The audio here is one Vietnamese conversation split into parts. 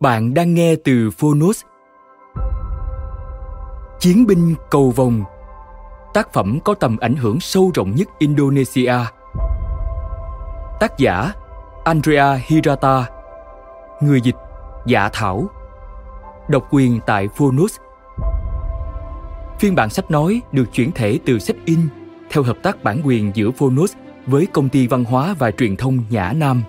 Bạn đang nghe từ Phonos. Chiến binh cầu vồng Tác phẩm có tầm ảnh hưởng sâu rộng nhất Indonesia. Tác giả, Andrea Hirata. Người dịch Dạ Thảo. Độc quyền tại Phonos. Phiên bản sách nói được chuyển thể từ sách in, theo hợp tác bản quyền giữa Phonos với công ty văn hóa và truyền thông Nhã Nam.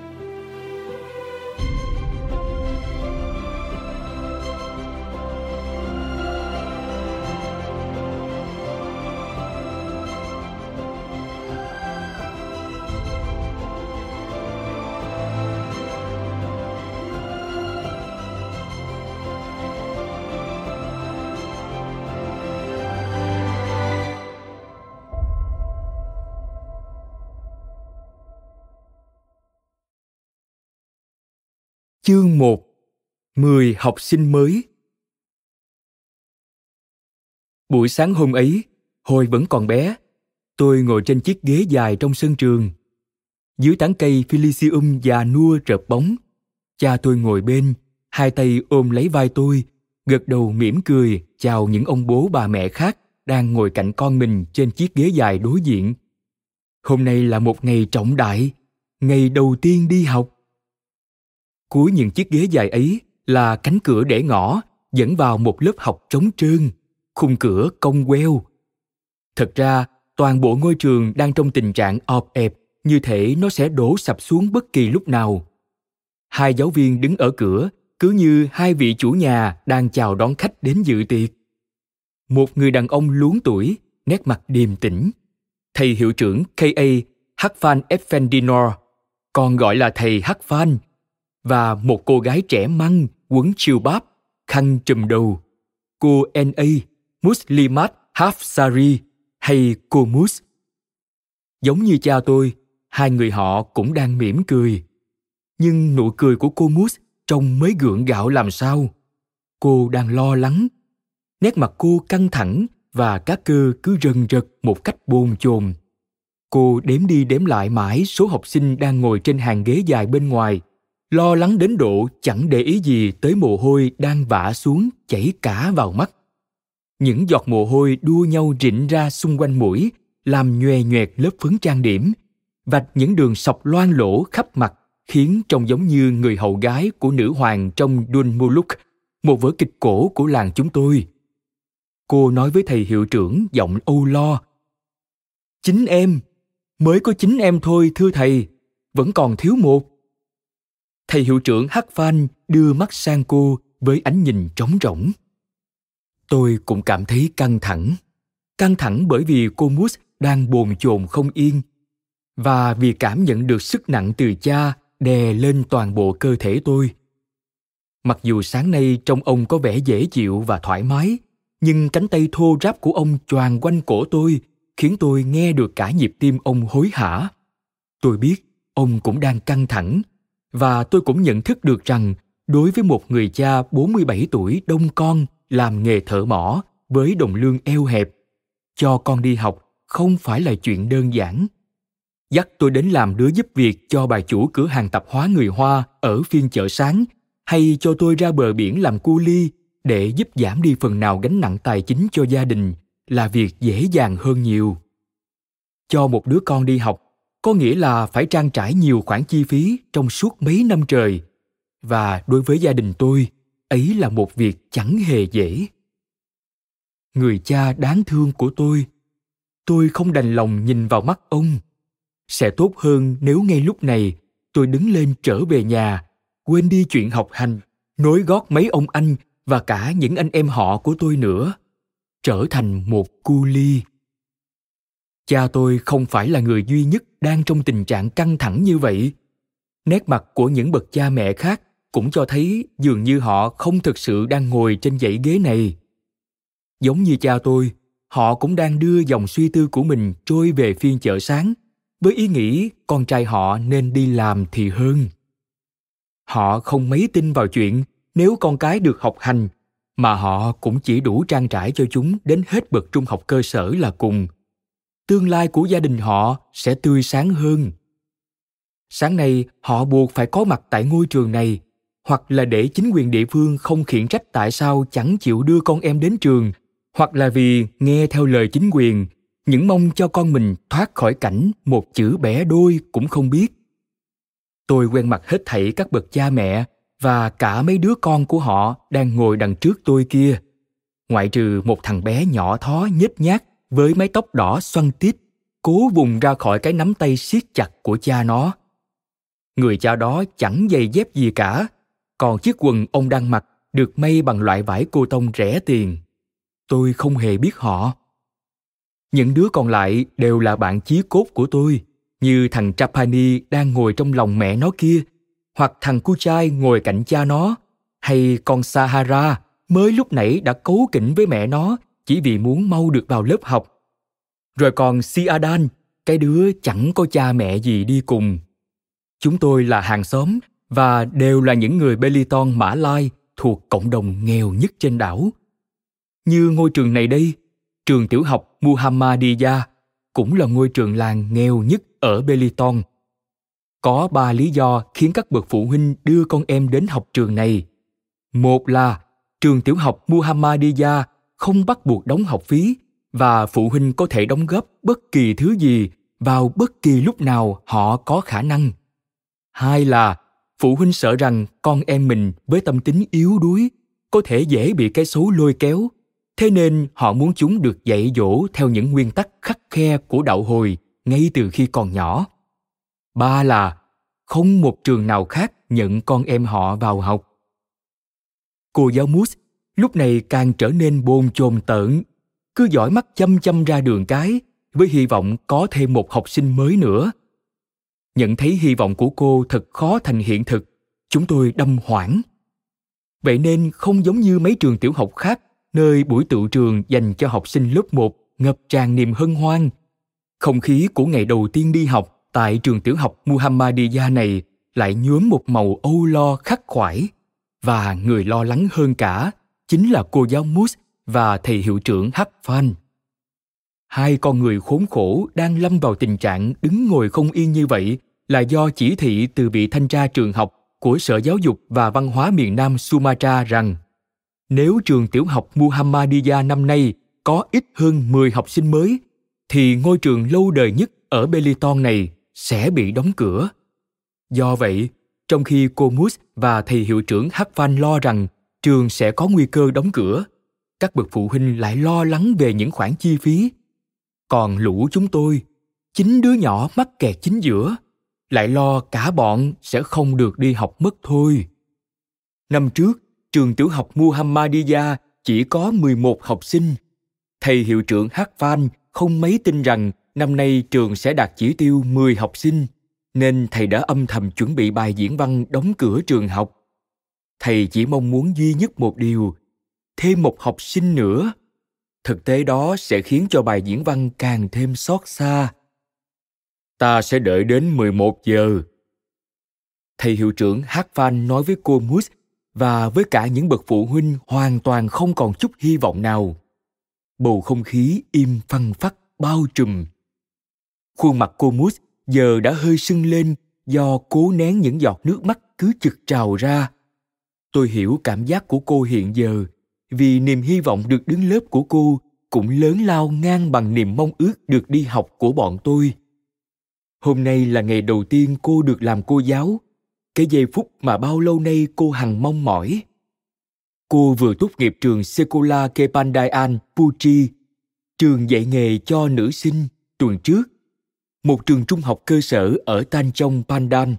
Chương 1 10 học sinh mới Buổi sáng hôm ấy, hồi vẫn còn bé, tôi ngồi trên chiếc ghế dài trong sân trường. Dưới tán cây Felicium già nua rợp bóng, cha tôi ngồi bên, hai tay ôm lấy vai tôi, gật đầu mỉm cười chào những ông bố bà mẹ khác đang ngồi cạnh con mình trên chiếc ghế dài đối diện. Hôm nay là một ngày trọng đại, ngày đầu tiên đi học Cuối những chiếc ghế dài ấy là cánh cửa để ngõ dẫn vào một lớp học trống trơn, khung cửa cong queo. Thật ra, toàn bộ ngôi trường đang trong tình trạng ọp ẹp như thể nó sẽ đổ sập xuống bất kỳ lúc nào. Hai giáo viên đứng ở cửa cứ như hai vị chủ nhà đang chào đón khách đến dự tiệc. Một người đàn ông luống tuổi, nét mặt điềm tĩnh. Thầy hiệu trưởng KA Hakfan Effendinor, còn gọi là thầy Hakfan và một cô gái trẻ măng quấn chiêu báp, khăn trùm đầu. Cô N.A. Muslimat Hafsari hay cô Mus. Giống như cha tôi, hai người họ cũng đang mỉm cười. Nhưng nụ cười của cô Mus trông mới gượng gạo làm sao. Cô đang lo lắng. Nét mặt cô căng thẳng và các cơ cứ rần rật một cách bồn chồn. Cô đếm đi đếm lại mãi số học sinh đang ngồi trên hàng ghế dài bên ngoài lo lắng đến độ chẳng để ý gì tới mồ hôi đang vã xuống chảy cả vào mắt những giọt mồ hôi đua nhau rịn ra xung quanh mũi làm nhòe nhoẹt lớp phấn trang điểm vạch những đường sọc loang lỗ khắp mặt khiến trông giống như người hậu gái của nữ hoàng trong Dun Muluk, một vở kịch cổ của làng chúng tôi. Cô nói với thầy hiệu trưởng giọng âu lo. Chính em, mới có chính em thôi thưa thầy, vẫn còn thiếu một thầy hiệu trưởng Hắc Phan đưa mắt sang cô với ánh nhìn trống rỗng. Tôi cũng cảm thấy căng thẳng. Căng thẳng bởi vì cô mút đang bồn chồn không yên và vì cảm nhận được sức nặng từ cha đè lên toàn bộ cơ thể tôi. Mặc dù sáng nay trông ông có vẻ dễ chịu và thoải mái, nhưng cánh tay thô ráp của ông choàng quanh cổ tôi khiến tôi nghe được cả nhịp tim ông hối hả. Tôi biết ông cũng đang căng thẳng và tôi cũng nhận thức được rằng đối với một người cha 47 tuổi đông con làm nghề thợ mỏ với đồng lương eo hẹp, cho con đi học không phải là chuyện đơn giản. Dắt tôi đến làm đứa giúp việc cho bà chủ cửa hàng tạp hóa người Hoa ở phiên chợ sáng hay cho tôi ra bờ biển làm cu ly để giúp giảm đi phần nào gánh nặng tài chính cho gia đình là việc dễ dàng hơn nhiều. Cho một đứa con đi học có nghĩa là phải trang trải nhiều khoản chi phí trong suốt mấy năm trời. Và đối với gia đình tôi, ấy là một việc chẳng hề dễ. Người cha đáng thương của tôi tôi không đành lòng nhìn vào mắt ông. Sẽ tốt hơn nếu ngay lúc này tôi đứng lên trở về nhà, quên đi chuyện học hành, nối gót mấy ông anh và cả những anh em họ của tôi nữa, trở thành một cu ly cha tôi không phải là người duy nhất đang trong tình trạng căng thẳng như vậy. Nét mặt của những bậc cha mẹ khác cũng cho thấy dường như họ không thực sự đang ngồi trên dãy ghế này. Giống như cha tôi, họ cũng đang đưa dòng suy tư của mình trôi về phiên chợ sáng, với ý nghĩ con trai họ nên đi làm thì hơn. Họ không mấy tin vào chuyện nếu con cái được học hành, mà họ cũng chỉ đủ trang trải cho chúng đến hết bậc trung học cơ sở là cùng tương lai của gia đình họ sẽ tươi sáng hơn. Sáng nay, họ buộc phải có mặt tại ngôi trường này, hoặc là để chính quyền địa phương không khiển trách tại sao chẳng chịu đưa con em đến trường, hoặc là vì nghe theo lời chính quyền, những mong cho con mình thoát khỏi cảnh một chữ bẻ đôi cũng không biết. Tôi quen mặt hết thảy các bậc cha mẹ và cả mấy đứa con của họ đang ngồi đằng trước tôi kia, ngoại trừ một thằng bé nhỏ thó nhếch nhác với mái tóc đỏ xoăn tít, cố vùng ra khỏi cái nắm tay siết chặt của cha nó. Người cha đó chẳng giày dép gì cả, còn chiếc quần ông đang mặc được may bằng loại vải cô tông rẻ tiền. Tôi không hề biết họ. Những đứa còn lại đều là bạn chí cốt của tôi, như thằng Trapani đang ngồi trong lòng mẹ nó kia, hoặc thằng cu trai ngồi cạnh cha nó, hay con Sahara mới lúc nãy đã cấu kỉnh với mẹ nó chỉ vì muốn mau được vào lớp học. Rồi còn Siadan, cái đứa chẳng có cha mẹ gì đi cùng. Chúng tôi là hàng xóm và đều là những người Beliton Mã Lai thuộc cộng đồng nghèo nhất trên đảo. Như ngôi trường này đây, trường tiểu học Muhammadiya cũng là ngôi trường làng nghèo nhất ở Beliton. Có ba lý do khiến các bậc phụ huynh đưa con em đến học trường này. Một là trường tiểu học Muhammadiyah không bắt buộc đóng học phí và phụ huynh có thể đóng góp bất kỳ thứ gì vào bất kỳ lúc nào họ có khả năng. Hai là, phụ huynh sợ rằng con em mình với tâm tính yếu đuối có thể dễ bị cái xấu lôi kéo, thế nên họ muốn chúng được dạy dỗ theo những nguyên tắc khắc khe của đạo hồi ngay từ khi còn nhỏ ba là, không một trường nào khác nhận con em họ vào học cô giáo moose lúc này càng trở nên bồn chồn tợn cứ dõi mắt chăm chăm ra đường cái, với hy vọng có thêm một học sinh mới nữa. Nhận thấy hy vọng của cô thật khó thành hiện thực, chúng tôi đâm hoảng. Vậy nên không giống như mấy trường tiểu học khác, nơi buổi tự trường dành cho học sinh lớp 1 ngập tràn niềm hân hoan. Không khí của ngày đầu tiên đi học tại trường tiểu học Muhammadiyah này lại nhuốm một màu âu lo khắc khoải và người lo lắng hơn cả chính là cô giáo Mus và thầy hiệu trưởng Hắc Phan. Hai con người khốn khổ đang lâm vào tình trạng đứng ngồi không yên như vậy là do chỉ thị từ vị thanh tra trường học của Sở Giáo dục và Văn hóa miền Nam Sumatra rằng nếu trường tiểu học Muhammadiyah năm nay có ít hơn 10 học sinh mới, thì ngôi trường lâu đời nhất ở Beliton này sẽ bị đóng cửa. Do vậy, trong khi cô Mus và thầy hiệu trưởng Hakvan lo rằng trường sẽ có nguy cơ đóng cửa, các bậc phụ huynh lại lo lắng về những khoản chi phí. Còn lũ chúng tôi, chính đứa nhỏ mắc kẹt chính giữa, lại lo cả bọn sẽ không được đi học mất thôi. Năm trước, trường tiểu học Muhammadiyah chỉ có 11 học sinh. Thầy hiệu trưởng Hát Phan không mấy tin rằng năm nay trường sẽ đạt chỉ tiêu 10 học sinh, nên thầy đã âm thầm chuẩn bị bài diễn văn đóng cửa trường học. Thầy chỉ mong muốn duy nhất một điều, thêm một học sinh nữa. Thực tế đó sẽ khiến cho bài diễn văn càng thêm xót xa. Ta sẽ đợi đến 11 giờ. Thầy hiệu trưởng Hát Phan nói với cô moose và với cả những bậc phụ huynh hoàn toàn không còn chút hy vọng nào bầu không khí im phăng phắc bao trùm khuôn mặt cô moose giờ đã hơi sưng lên do cố nén những giọt nước mắt cứ chực trào ra tôi hiểu cảm giác của cô hiện giờ, vì niềm hy vọng được đứng lớp của cô cũng lớn lao ngang bằng niềm mong ước được đi học của bọn tôi hôm nay là ngày đầu tiên cô được làm cô giáo cái giây phút mà bao lâu nay cô hằng mong mỏi cô vừa tốt nghiệp trường sekolah kepandayan, puchi, trường dạy nghề cho nữ sinh tuần trước, một trường trung học cơ sở ở Tanjong Pandan.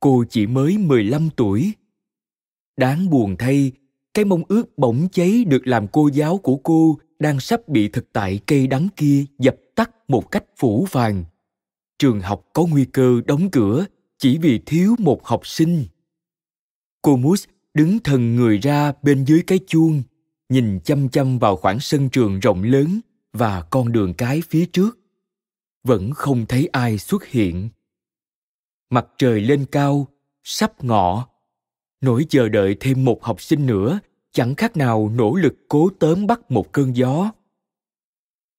Cô chỉ mới 15 tuổi. Đáng buồn thay, cái mong ước bỗng cháy được làm cô giáo của cô đang sắp bị thực tại cây đắng kia dập tắt một cách phủ phàng. Trường học có nguy cơ đóng cửa chỉ vì thiếu một học sinh. Cô Mus đứng thần người ra bên dưới cái chuông, nhìn chăm chăm vào khoảng sân trường rộng lớn và con đường cái phía trước. Vẫn không thấy ai xuất hiện. Mặt trời lên cao, sắp ngọ. Nỗi chờ đợi thêm một học sinh nữa chẳng khác nào nỗ lực cố tóm bắt một cơn gió.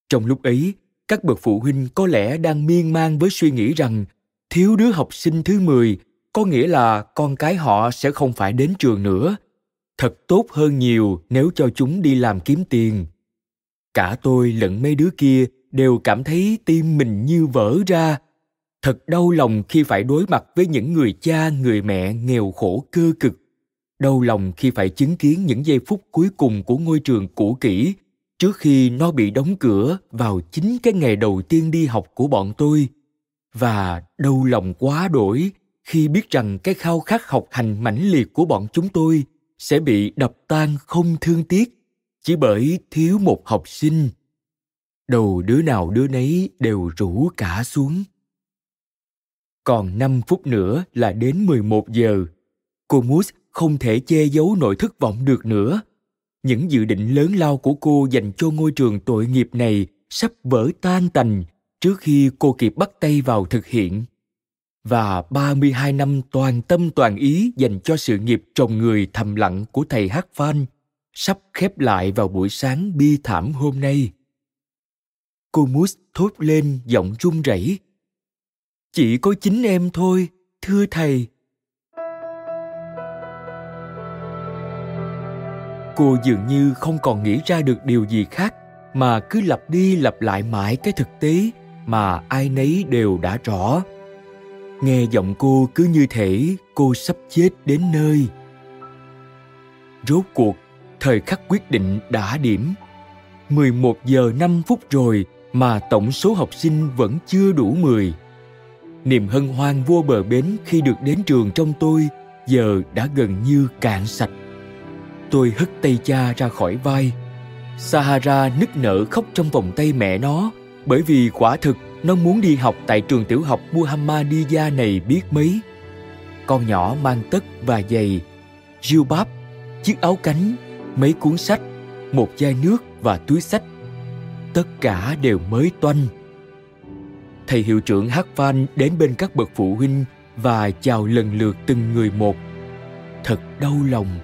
Trong lúc ấy, các bậc phụ huynh có lẽ đang miên man với suy nghĩ rằng thiếu đứa học sinh thứ 10 có nghĩa là con cái họ sẽ không phải đến trường nữa. Thật tốt hơn nhiều nếu cho chúng đi làm kiếm tiền. Cả tôi lẫn mấy đứa kia đều cảm thấy tim mình như vỡ ra. Thật đau lòng khi phải đối mặt với những người cha, người mẹ nghèo khổ cơ cực. Đau lòng khi phải chứng kiến những giây phút cuối cùng của ngôi trường cũ kỹ trước khi nó bị đóng cửa vào chính cái ngày đầu tiên đi học của bọn tôi. Và đau lòng quá đổi khi biết rằng cái khao khát học hành mãnh liệt của bọn chúng tôi sẽ bị đập tan không thương tiếc chỉ bởi thiếu một học sinh. Đầu đứa nào đứa nấy đều rủ cả xuống còn 5 phút nữa là đến 11 giờ. Cô Moose không thể che giấu nỗi thất vọng được nữa. Những dự định lớn lao của cô dành cho ngôi trường tội nghiệp này sắp vỡ tan tành trước khi cô kịp bắt tay vào thực hiện. Và 32 năm toàn tâm toàn ý dành cho sự nghiệp trồng người thầm lặng của thầy Hát Phan sắp khép lại vào buổi sáng bi thảm hôm nay. Cô Moose thốt lên giọng run rẩy. Chỉ có chính em thôi, thưa thầy. cô dường như không còn nghĩ ra được điều gì khác mà cứ lặp đi lặp lại mãi cái thực tế mà ai nấy đều đã rõ nghe giọng cô cứ như thể cô sắp chết đến nơi rốt cuộc thời khắc quyết định đã điểm 11 giờ 5 phút rồi mà tổng số học sinh vẫn chưa đủ 10. Niềm hân hoan vô bờ bến khi được đến trường trong tôi giờ đã gần như cạn sạch. Tôi hất tay cha ra khỏi vai. Sahara nức nở khóc trong vòng tay mẹ nó, bởi vì quả thực nó muốn đi học tại trường tiểu học muhammadiya này biết mấy. Con nhỏ mang tất và giày, jilbab, chiếc áo cánh, mấy cuốn sách, một chai nước và túi sách. Tất cả đều mới toanh thầy hiệu trưởng hát van đến bên các bậc phụ huynh và chào lần lượt từng người một. Thật đau lòng,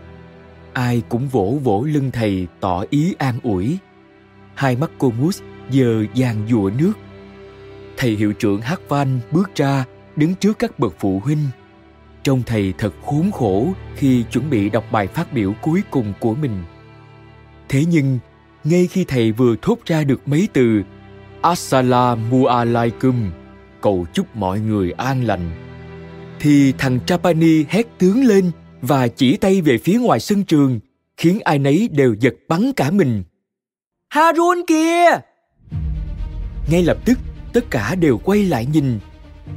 ai cũng vỗ vỗ lưng thầy tỏ ý an ủi. Hai mắt cô mút giờ vàng dụa nước. Thầy hiệu trưởng hát van bước ra, đứng trước các bậc phụ huynh. Trông thầy thật khốn khổ khi chuẩn bị đọc bài phát biểu cuối cùng của mình. Thế nhưng, ngay khi thầy vừa thốt ra được mấy từ assalamu alaikum cầu chúc mọi người an lành thì thằng Trapani hét tướng lên và chỉ tay về phía ngoài sân trường, khiến ai nấy đều giật bắn cả mình. Harun kìa! Ngay lập tức, tất cả đều quay lại nhìn,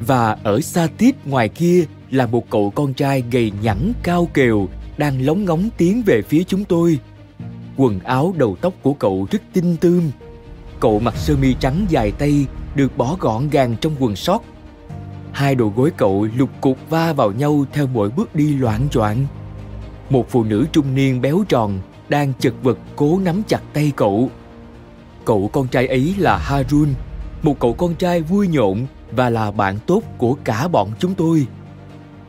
và ở xa tít ngoài kia là một cậu con trai gầy nhẵn cao kều đang lóng ngóng tiến về phía chúng tôi. Quần áo đầu tóc của cậu rất tinh tươm. Cậu mặc sơ mi trắng dài tay, được bỏ gọn gàng trong quần sót hai đầu gối cậu lục cục va vào nhau theo mỗi bước đi loạn choạng. Một phụ nữ trung niên béo tròn đang chật vật cố nắm chặt tay cậu. Cậu con trai ấy là harun, một cậu con trai vui nhộn và là bạn tốt của cả bọn chúng tôi.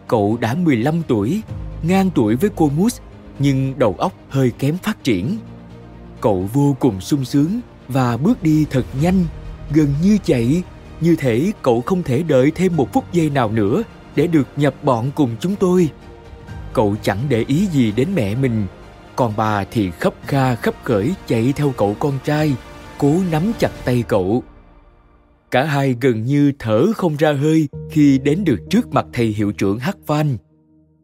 Cậu đã 15 tuổi, ngang tuổi với cô Moose, nhưng đầu óc hơi kém phát triển. Cậu vô cùng sung sướng và bước đi thật nhanh gần như chạy. Như thể cậu không thể đợi thêm một phút giây nào nữa để được nhập bọn cùng chúng tôi. Cậu chẳng để ý gì đến mẹ mình. Còn bà thì khấp kha khấp khởi chạy theo cậu con trai cố nắm chặt tay cậu. Cả hai gần như thở không ra hơi khi đến được trước mặt thầy hiệu trưởng Hắc van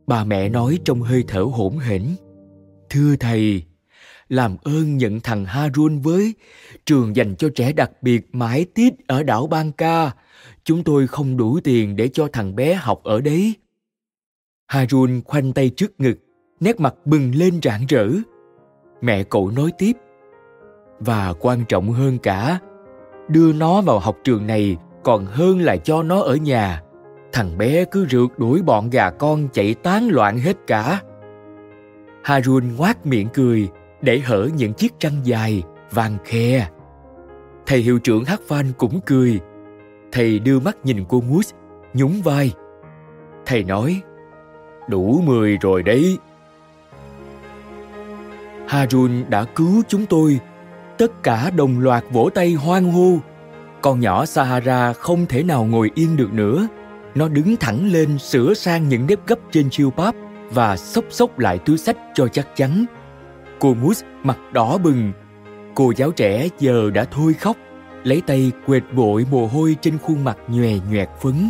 Bà mẹ nói trong hơi thở hỗn hển. Thưa thầy, làm ơn nhận thằng Harun với trường dành cho trẻ đặc biệt mãi tít ở đảo Banca. Chúng tôi không đủ tiền để cho thằng bé học ở đấy. Harun khoanh tay trước ngực, nét mặt bừng lên rạng rỡ. Mẹ cậu nói tiếp. Và quan trọng hơn cả, đưa nó vào học trường này còn hơn là cho nó ở nhà. Thằng bé cứ rượt đuổi bọn gà con chạy tán loạn hết cả. Harun ngoác miệng cười, để hở những chiếc răng dài, vàng khe. Thầy hiệu trưởng hát van cũng cười. Thầy đưa mắt nhìn cô Moose, nhún vai. Thầy nói, đủ mười rồi đấy. Harun đã cứu chúng tôi. Tất cả đồng loạt vỗ tay hoan hô. Con nhỏ Sahara không thể nào ngồi yên được nữa. Nó đứng thẳng lên sửa sang những nếp gấp trên chiêu bắp và xốc xốc lại túi sách cho chắc chắn Cô Moose mặt đỏ bừng. Cô giáo trẻ giờ đã thôi khóc, lấy tay quệt bội mồ hôi trên khuôn mặt nhòe nhoẹt phấn.